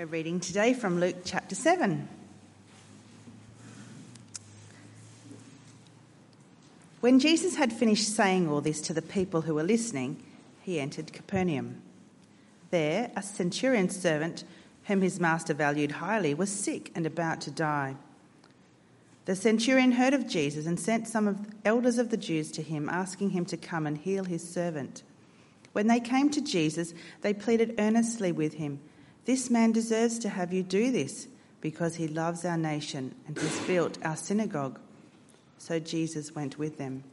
We're reading today from Luke chapter 7. When Jesus had finished saying all this to the people who were listening, he entered Capernaum. There, a centurion's servant, whom his master valued highly, was sick and about to die. The centurion heard of Jesus and sent some of the elders of the Jews to him, asking him to come and heal his servant. When they came to Jesus, they pleaded earnestly with him This man deserves to have you do this, because he loves our nation and has built our synagogue. So Jesus went with them.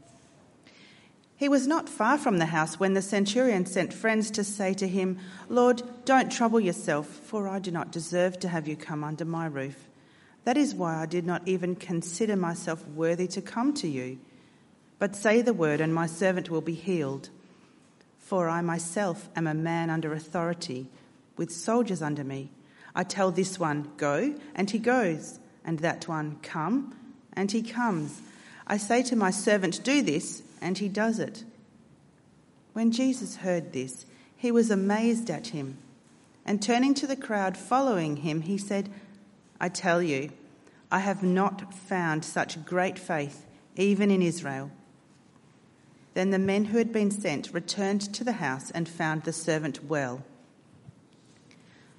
He was not far from the house when the centurion sent friends to say to him, Lord, don't trouble yourself, for I do not deserve to have you come under my roof. That is why I did not even consider myself worthy to come to you. But say the word, and my servant will be healed. For I myself am a man under authority, with soldiers under me. I tell this one, Go, and he goes, and that one, Come, and he comes. I say to my servant, Do this, and he does it. When Jesus heard this, he was amazed at him. And turning to the crowd following him, he said, I tell you, I have not found such great faith, even in Israel. Then the men who had been sent returned to the house and found the servant well.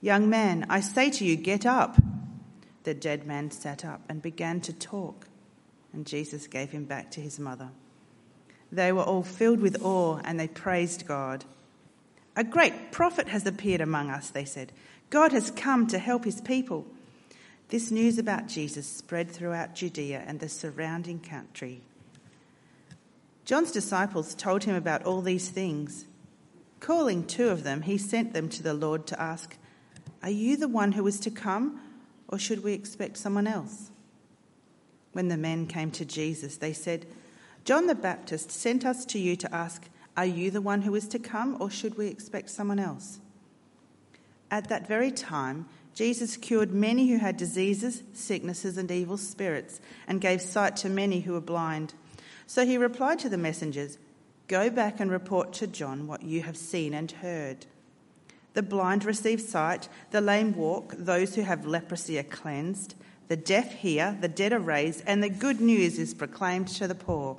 Young man, I say to you, get up. The dead man sat up and began to talk, and Jesus gave him back to his mother. They were all filled with awe, and they praised God. A great prophet has appeared among us, they said. God has come to help his people. This news about Jesus spread throughout Judea and the surrounding country. John's disciples told him about all these things. Calling two of them, he sent them to the Lord to ask, Are you the one who is to come, or should we expect someone else? When the men came to Jesus, they said, John the Baptist sent us to you to ask, Are you the one who is to come, or should we expect someone else? At that very time, Jesus cured many who had diseases, sicknesses, and evil spirits, and gave sight to many who were blind. So he replied to the messengers Go back and report to John what you have seen and heard. The blind receive sight, the lame walk, those who have leprosy are cleansed, the deaf hear, the dead are raised, and the good news is proclaimed to the poor.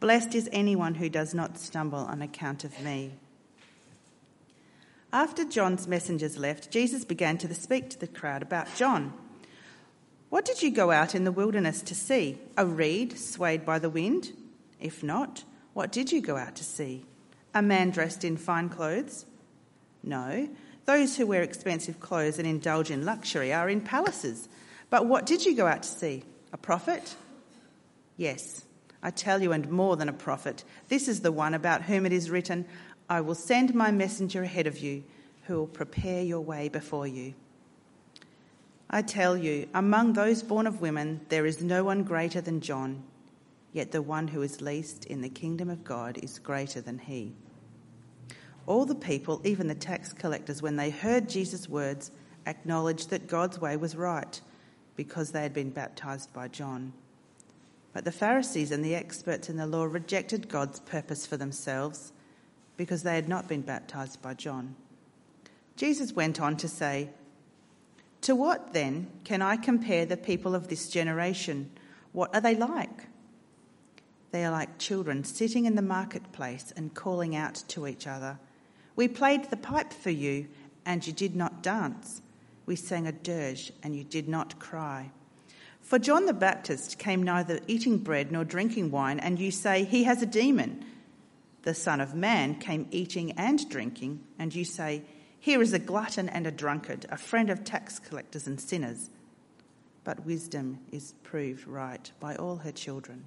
Blessed is anyone who does not stumble on account of me. After John's messengers left, Jesus began to speak to the crowd about John. What did you go out in the wilderness to see? A reed swayed by the wind? If not, what did you go out to see? A man dressed in fine clothes? No, those who wear expensive clothes and indulge in luxury are in palaces. But what did you go out to see? A prophet? Yes, I tell you, and more than a prophet. This is the one about whom it is written, I will send my messenger ahead of you, who will prepare your way before you. I tell you, among those born of women, there is no one greater than John, yet the one who is least in the kingdom of God is greater than he. All the people, even the tax collectors, when they heard Jesus' words, acknowledged that God's way was right because they had been baptized by John. But the Pharisees and the experts in the law rejected God's purpose for themselves because they had not been baptized by John. Jesus went on to say, to what then can I compare the people of this generation? What are they like? They are like children sitting in the marketplace and calling out to each other. We played the pipe for you, and you did not dance. We sang a dirge, and you did not cry. For John the Baptist came neither eating bread nor drinking wine, and you say, He has a demon. The Son of Man came eating and drinking, and you say, here is a glutton and a drunkard, a friend of tax collectors and sinners. But wisdom is proved right by all her children.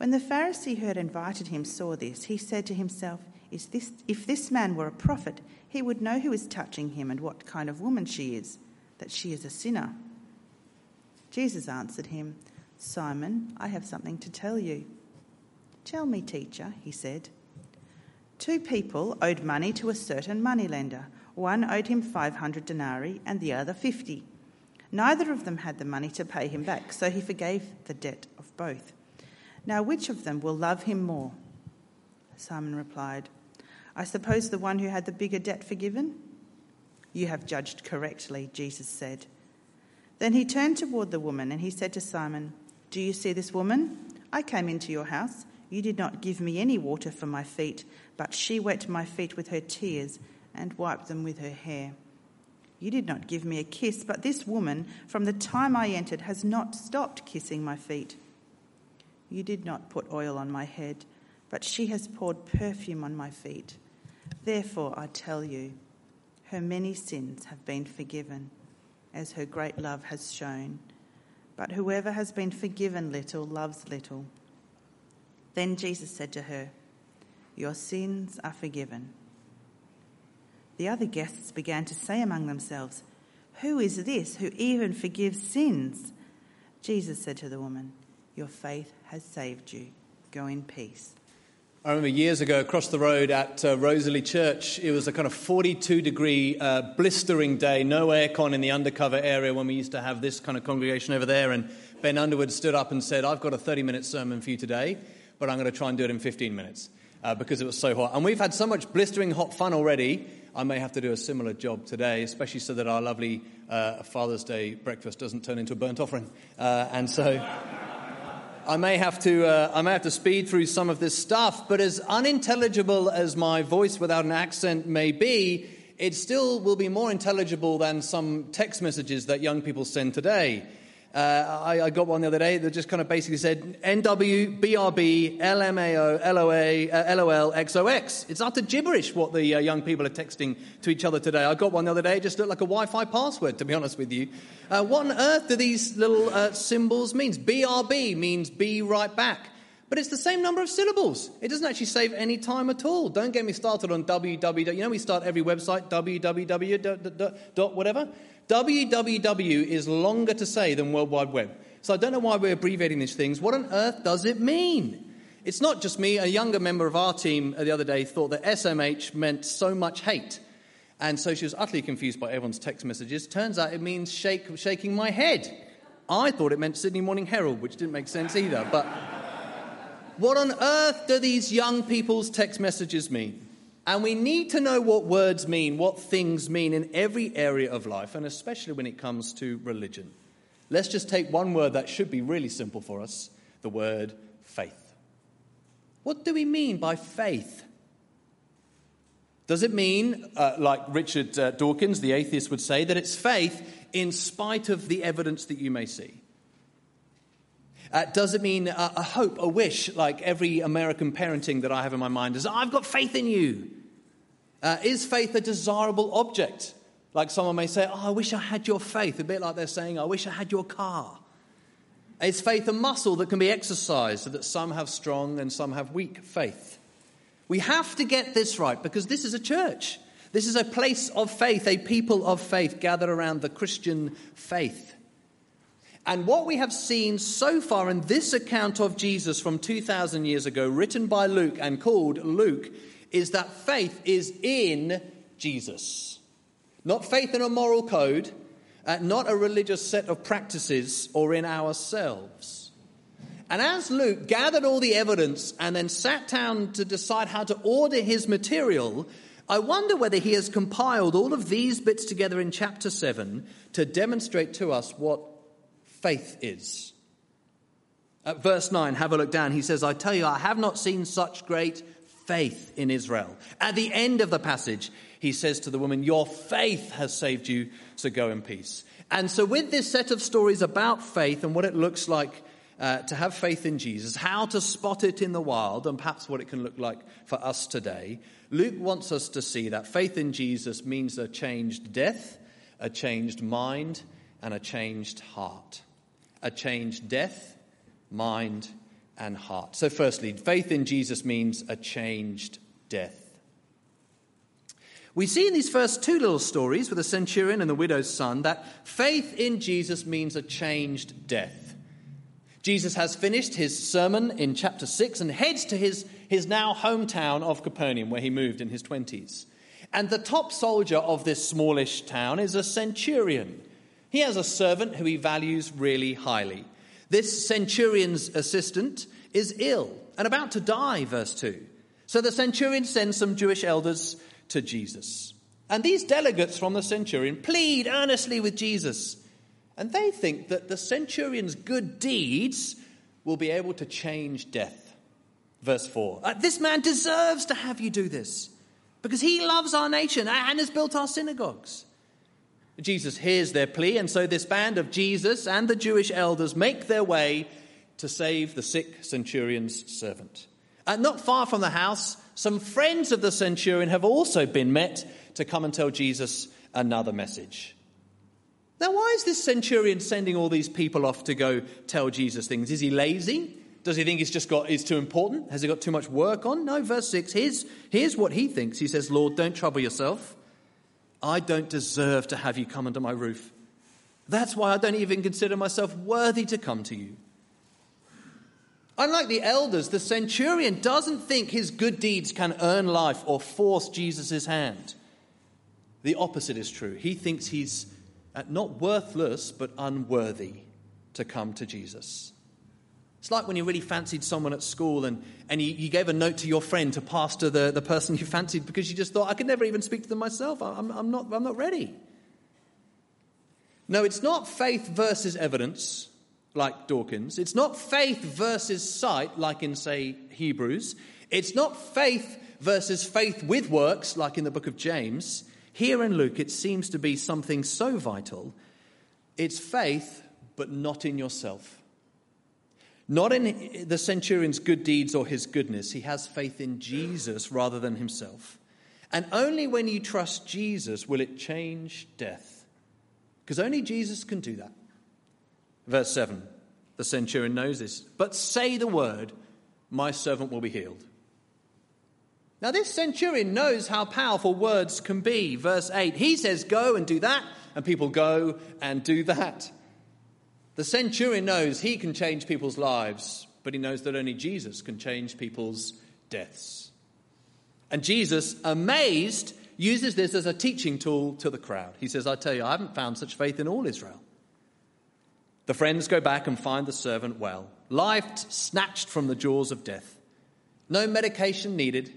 When the Pharisee who had invited him saw this, he said to himself, is this, If this man were a prophet, he would know who is touching him and what kind of woman she is, that she is a sinner. Jesus answered him, Simon, I have something to tell you. Tell me, teacher, he said. Two people owed money to a certain moneylender. One owed him 500 denarii and the other 50. Neither of them had the money to pay him back, so he forgave the debt of both. Now, which of them will love him more? Simon replied, I suppose the one who had the bigger debt forgiven? You have judged correctly, Jesus said. Then he turned toward the woman and he said to Simon, Do you see this woman? I came into your house. You did not give me any water for my feet, but she wet my feet with her tears and wiped them with her hair. You did not give me a kiss, but this woman, from the time I entered, has not stopped kissing my feet. You did not put oil on my head, but she has poured perfume on my feet. Therefore, I tell you, her many sins have been forgiven, as her great love has shown. But whoever has been forgiven little loves little. Then Jesus said to her, Your sins are forgiven. The other guests began to say among themselves, Who is this who even forgives sins? Jesus said to the woman, Your faith has saved you. Go in peace. I remember years ago across the road at uh, Rosalie Church, it was a kind of 42 degree uh, blistering day, no aircon in the undercover area when we used to have this kind of congregation over there. And Ben Underwood stood up and said, I've got a 30 minute sermon for you today, but I'm going to try and do it in 15 minutes uh, because it was so hot. And we've had so much blistering hot fun already. I may have to do a similar job today, especially so that our lovely uh, Father's Day breakfast doesn't turn into a burnt offering. Uh, and so. I may have to uh, I may have to speed through some of this stuff, but as unintelligible as my voice without an accent may be, it still will be more intelligible than some text messages that young people send today. Uh, I, I, got one the other day that just kind of basically said NW, BRB, LMAO, LOA, uh, LOL, XOX. It's utter gibberish what the uh, young people are texting to each other today. I got one the other day, it just looked like a Wi Fi password, to be honest with you. Uh, what on earth do these little uh, symbols mean? BRB means be right back. But it's the same number of syllables. It doesn't actually save any time at all. Don't get me started on www. You know, we start every website, www. dot whatever. Www is longer to say than World Wide Web. So I don't know why we're abbreviating these things. What on earth does it mean? It's not just me. A younger member of our team uh, the other day thought that SMH meant so much hate. And so she was utterly confused by everyone's text messages. Turns out it means shake, shaking my head. I thought it meant Sydney Morning Herald, which didn't make sense either. But what on earth do these young people's text messages mean? And we need to know what words mean, what things mean in every area of life, and especially when it comes to religion. Let's just take one word that should be really simple for us the word faith. What do we mean by faith? Does it mean, uh, like Richard uh, Dawkins, the atheist, would say, that it's faith in spite of the evidence that you may see? Uh, does it mean a, a, hope, a wish, like every American parenting that I have in my mind is, I've got faith in you? Uh, is faith a desirable object? Like someone may say, Oh, I wish I had your faith, a bit like they're saying, I wish I had your car. Is faith a muscle that can be exercised so that some have strong and some have weak faith? We have to get this right because this is a church. This is a place of faith, a people of faith gathered around the Christian faith. And what we have seen so far in this account of Jesus from 2,000 years ago, written by Luke and called Luke, is that faith is in Jesus. Not faith in a moral code, uh, not a religious set of practices or in ourselves. And as Luke gathered all the evidence and then sat down to decide how to order his material, I wonder whether he has compiled all of these bits together in chapter 7 to demonstrate to us what faith is. At verse 9, have a look down. He says, I tell you, I have not seen such great faith in Israel. At the end of the passage, he says to the woman, Your faith has saved you, so go in peace. And so, with this set of stories about faith and what it looks like uh, to have faith in Jesus, how to spot it in the wild, and perhaps what it can look like for us today, Luke wants us to see that faith in Jesus means a changed death, a changed mind, and a changed heart. A changed death, mind, and heart. So, firstly, faith in Jesus means a changed death. We see in these first two little stories with the centurion and the widow's son that faith in Jesus means a changed death. Jesus has finished his sermon in chapter 6 and heads to his, his now hometown of Capernaum, where he moved in his 20s. And the top soldier of this smallish town is a centurion. He has a servant who he values really highly. This centurion's assistant is ill and about to die, verse 2. So the centurion sends some Jewish elders to Jesus. And these delegates from the centurion plead earnestly with Jesus. And they think that the centurion's good deeds will be able to change death. Verse 4 uh, This man deserves to have you do this because he loves our nation and has built our synagogues. Jesus hears their plea, and so this band of Jesus and the Jewish elders make their way to save the sick centurion's servant. And not far from the house, some friends of the centurion have also been met to come and tell Jesus another message. Now, why is this centurion sending all these people off to go tell Jesus things? Is he lazy? Does he think he's just got is too important? Has he got too much work on? No, verse 6. Here's, here's what he thinks. He says, Lord, don't trouble yourself. I don't deserve to have you come under my roof. That's why I don't even consider myself worthy to come to you. Unlike the elders, the centurion doesn't think his good deeds can earn life or force Jesus' hand. The opposite is true. He thinks he's not worthless, but unworthy to come to Jesus. It's like when you really fancied someone at school and, and you, you gave a note to your friend to pass to the, the person you fancied because you just thought, I could never even speak to them myself. I'm, I'm, not, I'm not ready. No, it's not faith versus evidence like Dawkins. It's not faith versus sight, like in, say, Hebrews. It's not faith versus faith with works, like in the book of James. Here in Luke, it seems to be something so vital. It's faith, but not in yourself. Not in the centurion's good deeds or his goodness. He has faith in Jesus rather than himself. And only when you trust Jesus will it change death. Because only Jesus can do that. Verse 7 the centurion knows this. But say the word, my servant will be healed. Now, this centurion knows how powerful words can be. Verse 8, he says, Go and do that, and people go and do that. The centurion knows he can change people's lives, but he knows that only Jesus can change people's deaths. And Jesus, amazed, uses this as a teaching tool to the crowd. He says, I tell you, I haven't found such faith in all Israel. The friends go back and find the servant well, life snatched from the jaws of death. No medication needed.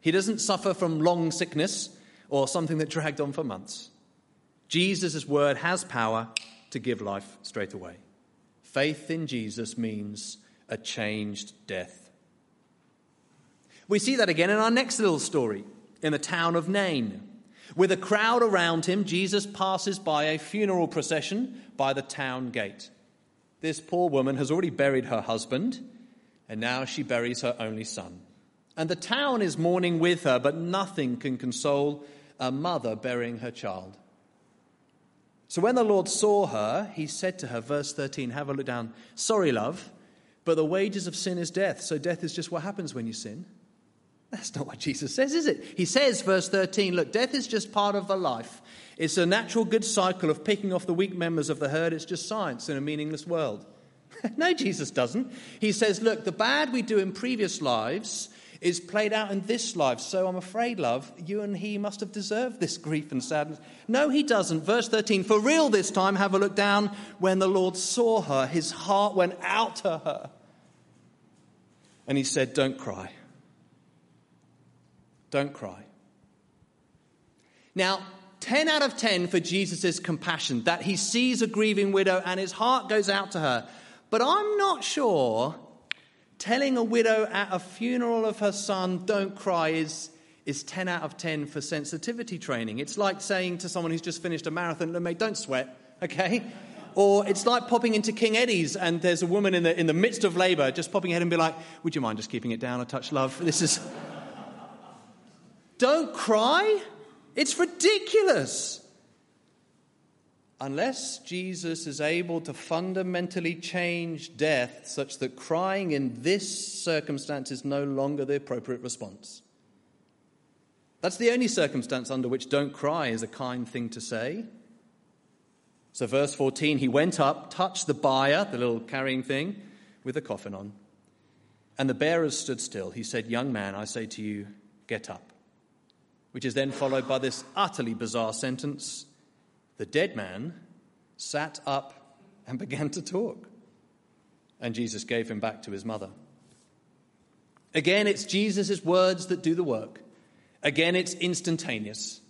He doesn't suffer from long sickness or something that dragged on for months. Jesus' word has power to give life straight away. Faith in Jesus means a changed death. We see that again in our next little story in the town of Nain. With a crowd around him, Jesus passes by a funeral procession by the town gate. This poor woman has already buried her husband, and now she buries her only son. And the town is mourning with her, but nothing can console a mother burying her child. So when the Lord saw her, he said to her, verse 13, have a look down. Sorry, love, but the wages of sin is death. So death is just what happens when you sin. That's not what Jesus says, is it? He says, verse 13, look, death is just part of the life. It's a natural good cycle of picking off the weak members of the herd. It's just science in a meaningless world. no, Jesus doesn't. He says, look, the bad we do in previous lives is played out in this life. So I'm afraid, love, you and he must have deserved this grief and sadness. No, he doesn't. Verse 13, for real this time, have a look down. When the Lord saw her, his heart went out to her. And he said, Don't cry. Don't cry. Now, 10 out of 10 for Jesus' compassion, that he sees a grieving widow and his heart goes out to her. But I'm not sure telling a widow at a funeral of her son, don't cry, is, is 10 out of 10 for sensitivity training. It's like saying to someone who's just finished a marathon, look, mate, don't sweat, okay? Or it's like popping into King Eddie's and there's a woman in the, in the midst of labor just popping ahead and be like, would you mind just keeping it down a touch, love? This is. don't cry. It's ridiculous. Unless Jesus is able to fundamentally change death such that crying in this circumstance is no longer the appropriate response. That's the only circumstance under which don't cry is a kind thing to say. So, verse 14, he went up, touched the bier, the little carrying thing, with a coffin on. And the bearers stood still. He said, Young man, I say to you, get up. Which is then followed by this utterly bizarre sentence The dead man sat up and began to talk. And Jesus gave him back to his mother. Again, it's Jesus' words that do the work. Again, it's instantaneous.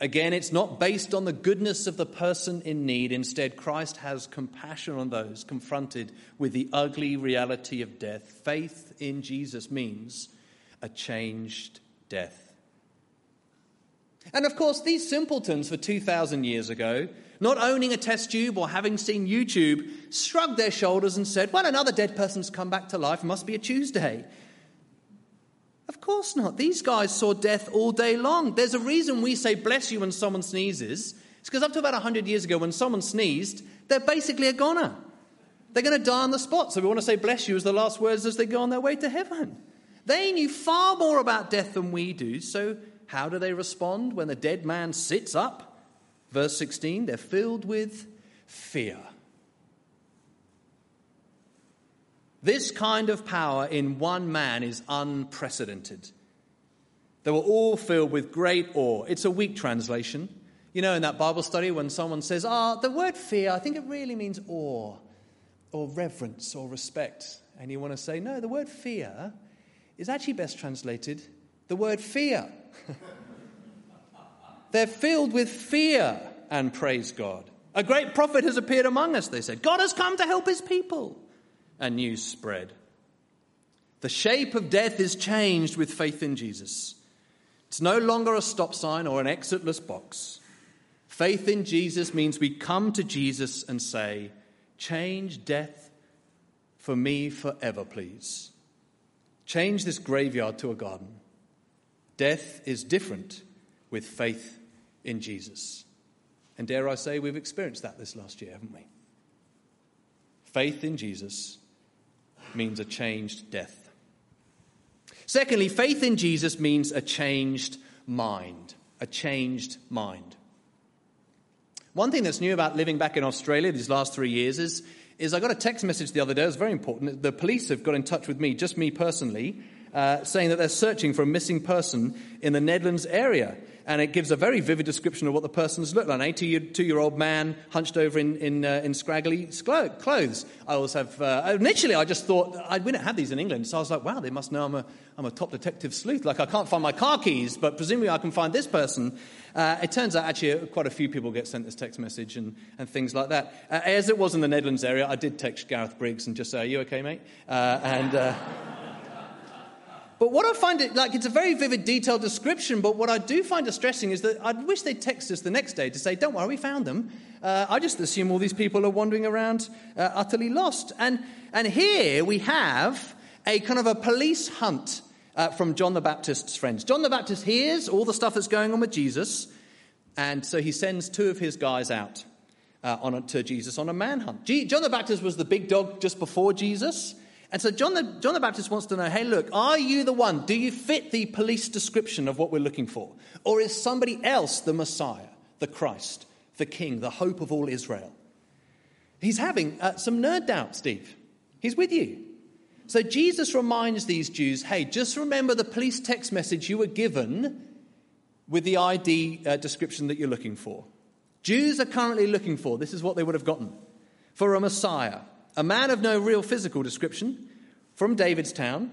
Again, it's not based on the goodness of the person in need. Instead, Christ has compassion on those confronted with the ugly reality of death. Faith in Jesus means a changed death. And of course, these simpletons for 2,000 years ago, not owning a test tube or having seen YouTube, shrugged their shoulders and said, Well, another dead person's come back to life. Must be a Tuesday. Of course not. These guys saw death all day long. There's a reason we say bless you when someone sneezes. It's because up to about 100 years ago, when someone sneezed, they're basically a goner. They're going to die on the spot. So we want to say bless you as the last words as they go on their way to heaven. They knew far more about death than we do. So how do they respond when the dead man sits up? Verse 16, they're filled with fear. This kind of power in one man is unprecedented. They were all filled with great awe. It's a weak translation. You know, in that Bible study, when someone says, ah, oh, the word fear, I think it really means awe or reverence or respect. And you want to say, no, the word fear is actually best translated the word fear. They're filled with fear and praise God. A great prophet has appeared among us, they said. God has come to help his people and news spread. The shape of death is changed with faith in Jesus. It's no longer a stop sign or an exitless box. Faith in Jesus means we come to Jesus and say, Change death for me forever, please. Change this graveyard to a garden. Death is different with faith in Jesus. And dare I say, we've experienced that this last year, haven't we? Faith in Jesus means a changed death. Secondly, faith in Jesus means a changed mind. A changed mind. One thing that's new about living back in Australia these last three years is, is I got a text message the other day. It was very important. The police have got in touch with me, just me personally, uh, saying that they're searching for a missing person in the Nedlands area and it gives a very vivid description of what the person's looked like. An 82 year old man hunched over in, in, uh, in scraggly clothes. I always have, uh, initially, I just thought, I, we don't have these in England, so I was like, wow, they must know I'm a, I'm a top detective sleuth. Like, I can't find my car keys, but presumably I can find this person. Uh, it turns out actually uh, quite a few people get sent this text message and, and things like that. Uh, as it was in the Nedlands area, I did text Gareth Briggs and just say, Are you okay, mate? Uh, and. But what I find it like, it's a very vivid, detailed description. But what I do find distressing is that I wish they'd text us the next day to say, "Don't worry, we found them." Uh, I just assume all these people are wandering around uh, utterly lost. And and here we have a kind of a police hunt uh, from John the Baptist's friends. John the Baptist hears all the stuff that's going on with Jesus, and so he sends two of his guys out uh, on to Jesus on a manhunt. G- John the Baptist was the big dog just before Jesus. And so John the, John the Baptist wants to know hey, look, are you the one? Do you fit the police description of what we're looking for? Or is somebody else the Messiah, the Christ, the King, the hope of all Israel? He's having uh, some nerd doubt, Steve. He's with you. So Jesus reminds these Jews hey, just remember the police text message you were given with the ID uh, description that you're looking for. Jews are currently looking for, this is what they would have gotten, for a Messiah a man of no real physical description from David's town.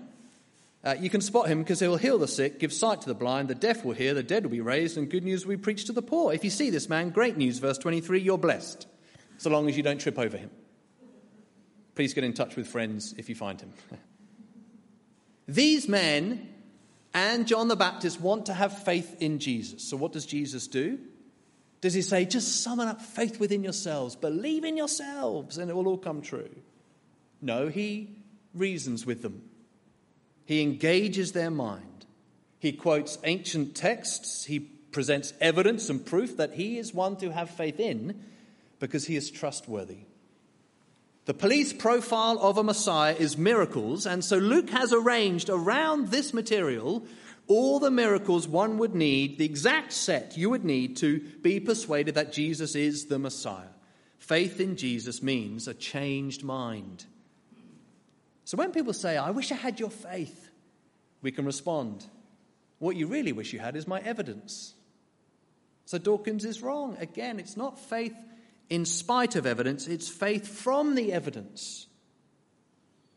Uh, you can spot him because he will heal the sick, give sight to the blind, the deaf will hear, the dead will be raised, and good news will be preached to the poor. If you see this man, great news, verse 23, you're blessed, so long as you don't trip over him. Please get in touch with friends if you find him. These men and John the Baptist want to have faith in Jesus. So, what does Jesus do? Does he say, just summon up faith within yourselves, believe in yourselves, and it will all come true? No, he reasons with them. He engages their mind. He quotes ancient texts. He presents evidence and proof that he is one to have faith in because he is trustworthy. The police profile of a Messiah is miracles, and so Luke has arranged around this material all the miracles one would need, the exact set you would need to be persuaded that Jesus is the Messiah. Faith in Jesus means a changed mind. So when people say, I wish I had your faith, we can respond, What you really wish you had is my evidence. So Dawkins is wrong. Again, it's not faith in spite of evidence, it's faith from the evidence.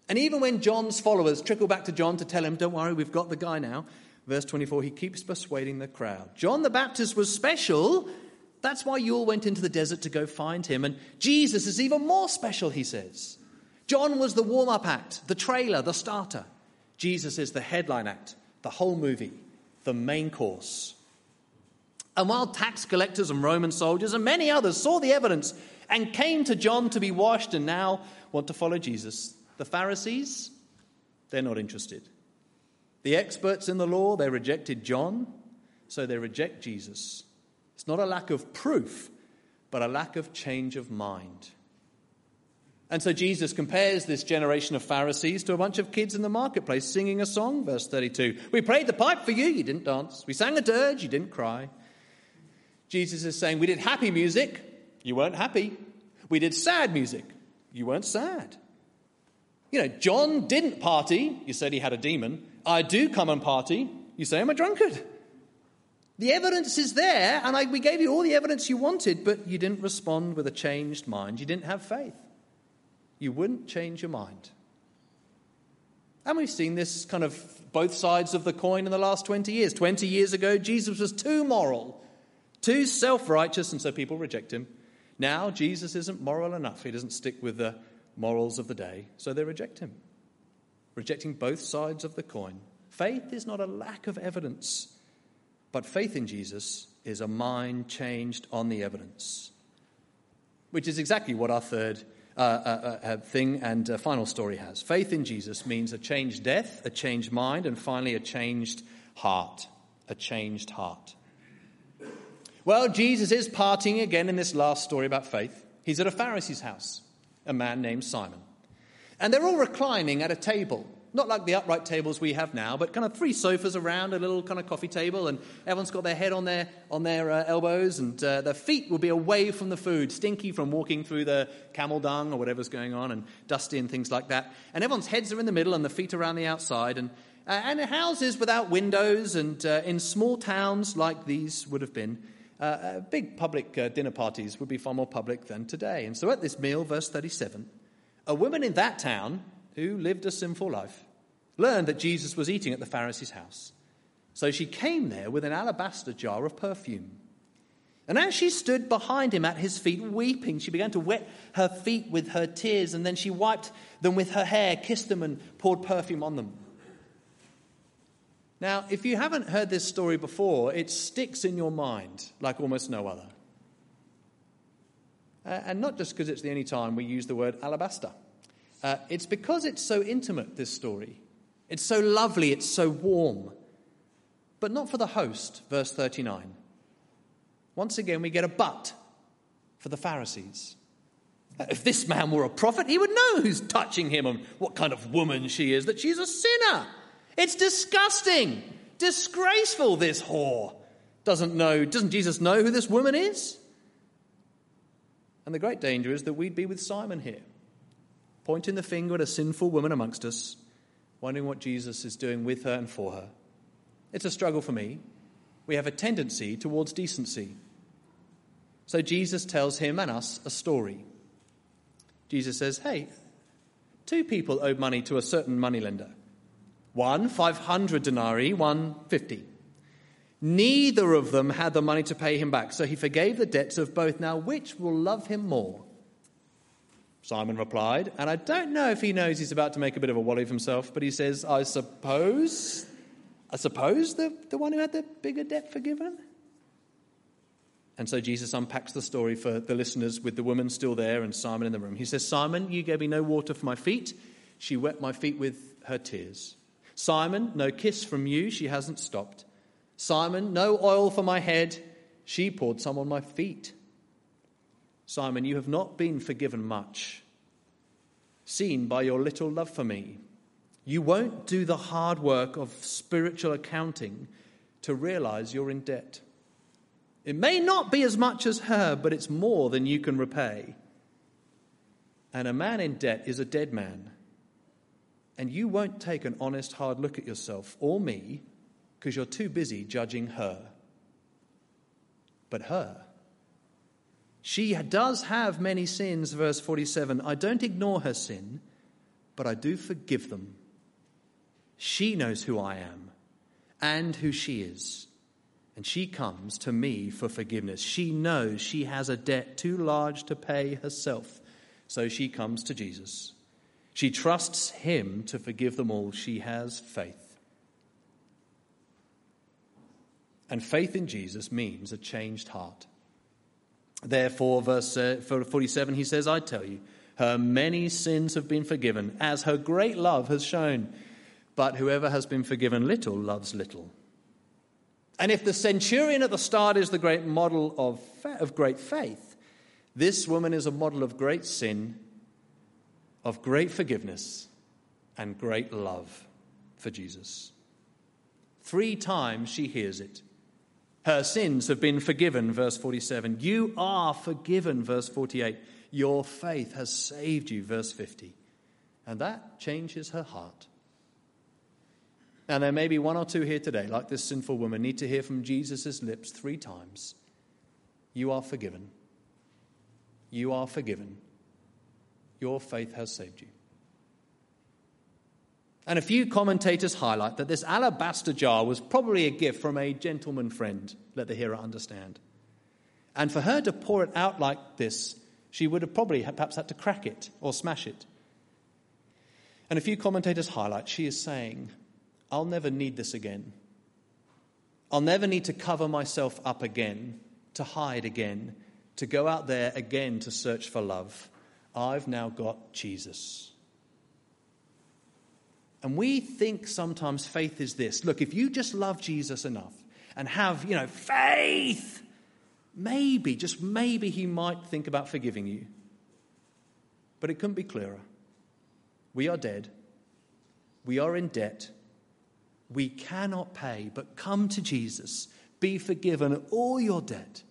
And even when John's followers trickle back to John to tell him, Don't worry, we've got the guy now, verse 24, he keeps persuading the crowd. John the Baptist was special. That's why you all went into the desert to go find him. And Jesus is even more special, he says. John was the warm up act, the trailer, the starter. Jesus is the headline act, the whole movie, the main course. And while tax collectors and Roman soldiers and many others saw the evidence and came to John to be washed and now want to follow Jesus, the Pharisees, they're not interested. The experts in the law, they rejected John, so they reject Jesus. It's not a lack of proof, but a lack of change of mind. And so Jesus compares this generation of Pharisees to a bunch of kids in the marketplace singing a song, verse 32. We played the pipe for you, you didn't dance. We sang a dirge, you didn't cry. Jesus is saying, We did happy music, you weren't happy. We did sad music, you weren't sad. You know, John didn't party, you said he had a demon. I do come and party, you say I'm a drunkard. The evidence is there, and I, we gave you all the evidence you wanted, but you didn't respond with a changed mind. You didn't have faith. You wouldn't change your mind. And we've seen this kind of both sides of the coin in the last 20 years. 20 years ago, Jesus was too moral too self righteous, and so people reject him. Now, Jesus isn't moral enough. He doesn't stick with the morals of the day, so they reject him, rejecting both sides of the coin. Faith is not a lack of evidence, but faith in Jesus is a mind changed on the evidence, which is exactly what our third uh, uh, uh, uh thing and uh, final story has. Faith in Jesus means a changed death, a changed mind, and finally a changed heart. A changed heart. Well, Jesus is partying again in this last story about faith. He's at a Pharisee's house, a man named Simon. And they're all reclining at a table, not like the upright tables we have now, but kind of three sofas around a little kind of coffee table, and everyone's got their head on their, on their uh, elbows, and uh, their feet will be away from the food, stinky from walking through the camel dung or whatever's going on, and dusty and things like that. And everyone's heads are in the middle and the feet around the outside, and, uh, and houses without windows, and uh, in small towns like these would have been, uh, uh, big public uh, dinner parties would be far more public than today. And so at this meal, verse 37, a woman in that town who lived a sinful life learned that Jesus was eating at the Pharisee's house. So she came there with an alabaster jar of perfume. And as she stood behind him at his feet, weeping, she began to wet her feet with her tears, and then she wiped them with her hair, kissed them, and poured perfume on them. Now, if you haven't heard this story before, it sticks in your mind like almost no other. Uh, and not just because it's the only time we use the word alabaster. Uh, it's because it's so intimate, this story. It's so lovely, it's so warm. But not for the host, verse 39. Once again, we get a but for the Pharisees. Uh, if this man were a prophet, he would know who's touching him and what kind of woman she is, that she's a sinner. It's disgusting, disgraceful, this whore. Doesn't know, doesn't Jesus know who this woman is? And the great danger is that we'd be with Simon here, pointing the finger at a sinful woman amongst us, wondering what Jesus is doing with her and for her. It's a struggle for me. We have a tendency towards decency. So Jesus tells him and us a story. Jesus says, Hey, two people owed money to a certain moneylender. One 500 denarii, one 50. Neither of them had the money to pay him back, so he forgave the debts of both. Now, which will love him more? Simon replied, and I don't know if he knows he's about to make a bit of a wally of himself, but he says, I suppose I suppose the, the one who had the bigger debt forgiven? And so Jesus unpacks the story for the listeners with the woman still there and Simon in the room. He says, Simon, you gave me no water for my feet. She wet my feet with her tears. Simon, no kiss from you. She hasn't stopped. Simon, no oil for my head. She poured some on my feet. Simon, you have not been forgiven much, seen by your little love for me. You won't do the hard work of spiritual accounting to realize you're in debt. It may not be as much as her, but it's more than you can repay. And a man in debt is a dead man. And you won't take an honest, hard look at yourself or me because you're too busy judging her. But her. She does have many sins, verse 47. I don't ignore her sin, but I do forgive them. She knows who I am and who she is. And she comes to me for forgiveness. She knows she has a debt too large to pay herself. So she comes to Jesus. She trusts him to forgive them all. She has faith. And faith in Jesus means a changed heart. Therefore, verse uh, 47, he says, I tell you, her many sins have been forgiven, as her great love has shown. But whoever has been forgiven little loves little. And if the centurion at the start is the great model of, of great faith, this woman is a model of great sin, of great forgiveness, and great love for Jesus. Three times she hears it. Her sins have been forgiven, verse 47. You are forgiven, verse 48. Your faith has saved you, verse 50. And that changes her heart. Now, there may be one or two here today, like this sinful woman, need to hear from Jesus' lips three times You are forgiven. You are forgiven. Your faith has saved you. And a few commentators highlight that this alabaster jar was probably a gift from a gentleman friend, let the hearer understand. And for her to pour it out like this, she would have probably perhaps had to crack it or smash it. And a few commentators highlight she is saying, I'll never need this again. I'll never need to cover myself up again, to hide again, to go out there again to search for love. I've now got Jesus. And we think sometimes faith is this look, if you just love Jesus enough and have, you know, faith, maybe, just maybe he might think about forgiving you. But it couldn't be clearer. We are dead, we are in debt we cannot pay, but come to Jesus, be forgiven all your debt,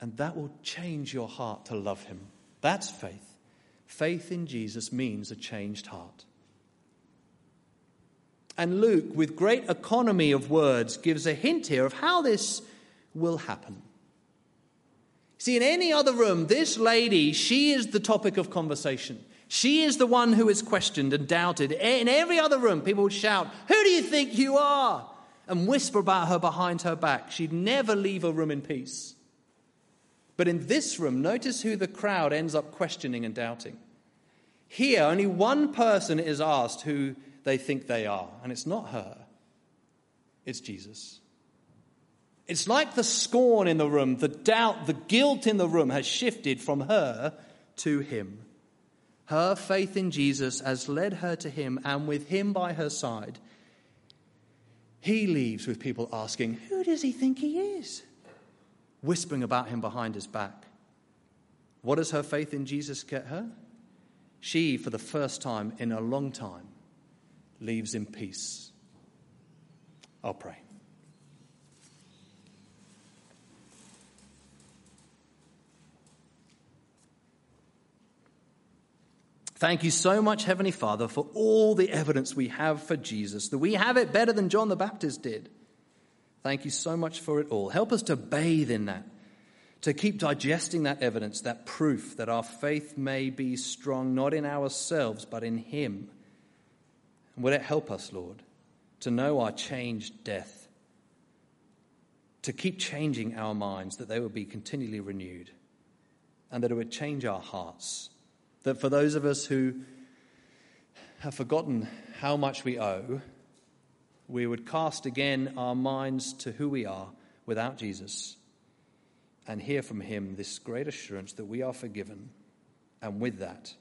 and that will change your heart to love him. That's faith. Faith in Jesus means a changed heart. And Luke, with great economy of words, gives a hint here of how this will happen. See, in any other room, this lady, she is the topic of conversation. She is the one who is questioned and doubted. In every other room, people would shout, Who do you think you are? and whisper about her behind her back. She'd never leave a room in peace. But in this room, notice who the crowd ends up questioning and doubting. Here, only one person is asked who they think they are, and it's not her, it's Jesus. It's like the scorn in the room, the doubt, the guilt in the room has shifted from her to him. Her faith in Jesus has led her to him, and with him by her side, he leaves with people asking, Who does he think he is? Whispering about him behind his back. What does her faith in Jesus get her? She, for the first time in a long time, leaves in peace. I'll pray. Thank you so much, Heavenly Father, for all the evidence we have for Jesus, that we have it better than John the Baptist did. Thank you so much for it all. Help us to bathe in that, to keep digesting that evidence, that proof that our faith may be strong, not in ourselves, but in Him. And would it help us, Lord, to know our changed death, to keep changing our minds, that they would be continually renewed, and that it would change our hearts that for those of us who have forgotten how much we owe, we would cast again our minds to who we are without Jesus and hear from him this great assurance that we are forgiven, and with that,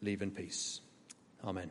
leave in peace. Amen.